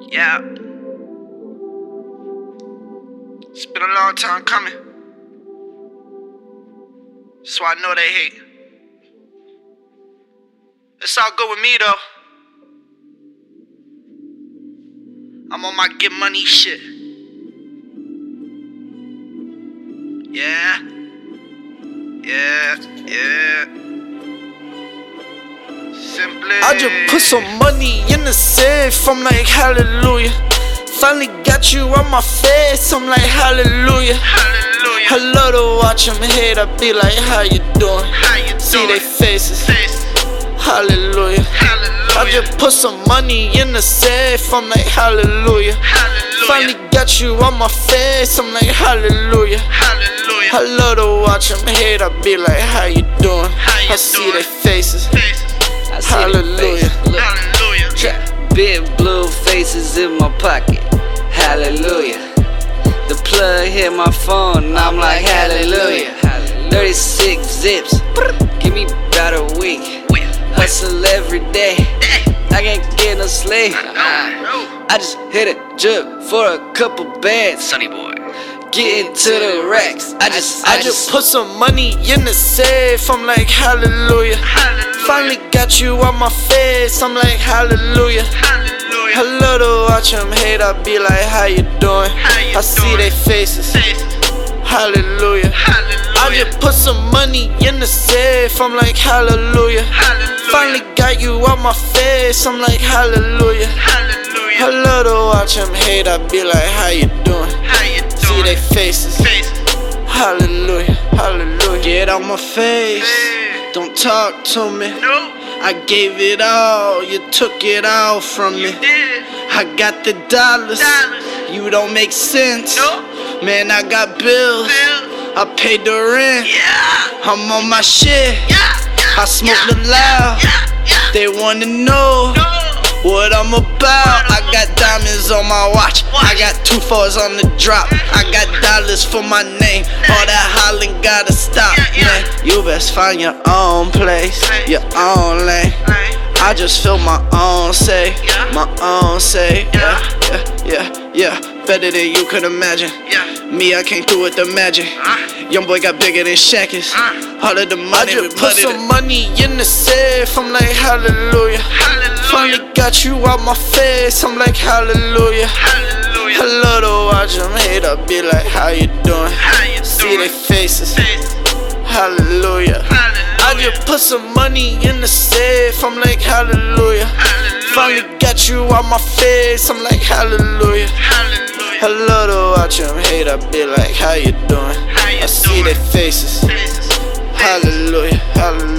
Yeah. It's been a long time coming. So I know they hate. It's all good with me though. I'm on my get money shit. Yeah. Yeah, yeah. Simplyy. I just put some money in the safe, I'm like hallelujah. Finally got you on my face, I'm like hallelujah. Hallelujah. I love to watch them hate, I be like, how you doing? How you See they faces, Face. hallelujah. I just put some money in the safe, I'm like hallelujah. Finally got you on my face, I'm like hallelujah. Hallelujah. I love to watch them hate, I be like, how you doing? How you I see their faces, Face. Faces in my pocket. Hallelujah. The plug hit my phone, and I'm like, Hallelujah. 36 zips, give me about a week. Hustle every day, I can't get no sleep. I just hit a jug for a couple bands. Sunny boy. Get into the racks. I just, I just put some money in the safe, I'm like hallelujah. Hallelujah. Finally got you on my face, I'm like hallelujah. I Hallelujah. love to watch them hate, I be like, how you doing? How you I see doing? their faces, Face. hallelujah. I just put some money in the safe, I'm like hallelujah. Hallelujah. Finally got you on my face, I'm like hallelujah. I Hallelujah. love to watch them hate, I be like, how you doing? How you doing? See their faces, Face. hallelujah, hallelujah. Get out my face, Hey. don't talk to me. No. I gave it all, you took it all from me. Did. I got the dollars, Dollars. you don't make sense. No. Man, I got bills, Bill. I paid the rent. Yeah. I'm on my shit, Yeah. Yeah. I smoke the loud. They wanna know No. what I'm about. I got diamonds on my watch, I got two fours on the drop. I got dollars for my name, all that hollering gotta stop. Man, you best find your own place, your own lane. I just feel my own say, my own say, yeah, Yeah. yeah, yeah, yeah. Better than you could imagine. Yeah. Me, I came through with the magic. Uh. Young boy got bigger than Shakis. Uh. All of the money, I we just put put some some money in the safe. I'm like hallelujah. Finally Hallelujah. got you out my face. I'm like hallelujah. I Hallelujah. love to watch them hate. I be like, how you doing? How you See doing? their faces. Face. Hallelujah. I Hallelujah. put some money in the safe. I'm like hallelujah. Finally got you out my face. I'm like hallelujah. I Hallelujah. love to watch them hate. I be like, how you doing? How you I see their faces. Faces. Hallelujah. Hallelujah.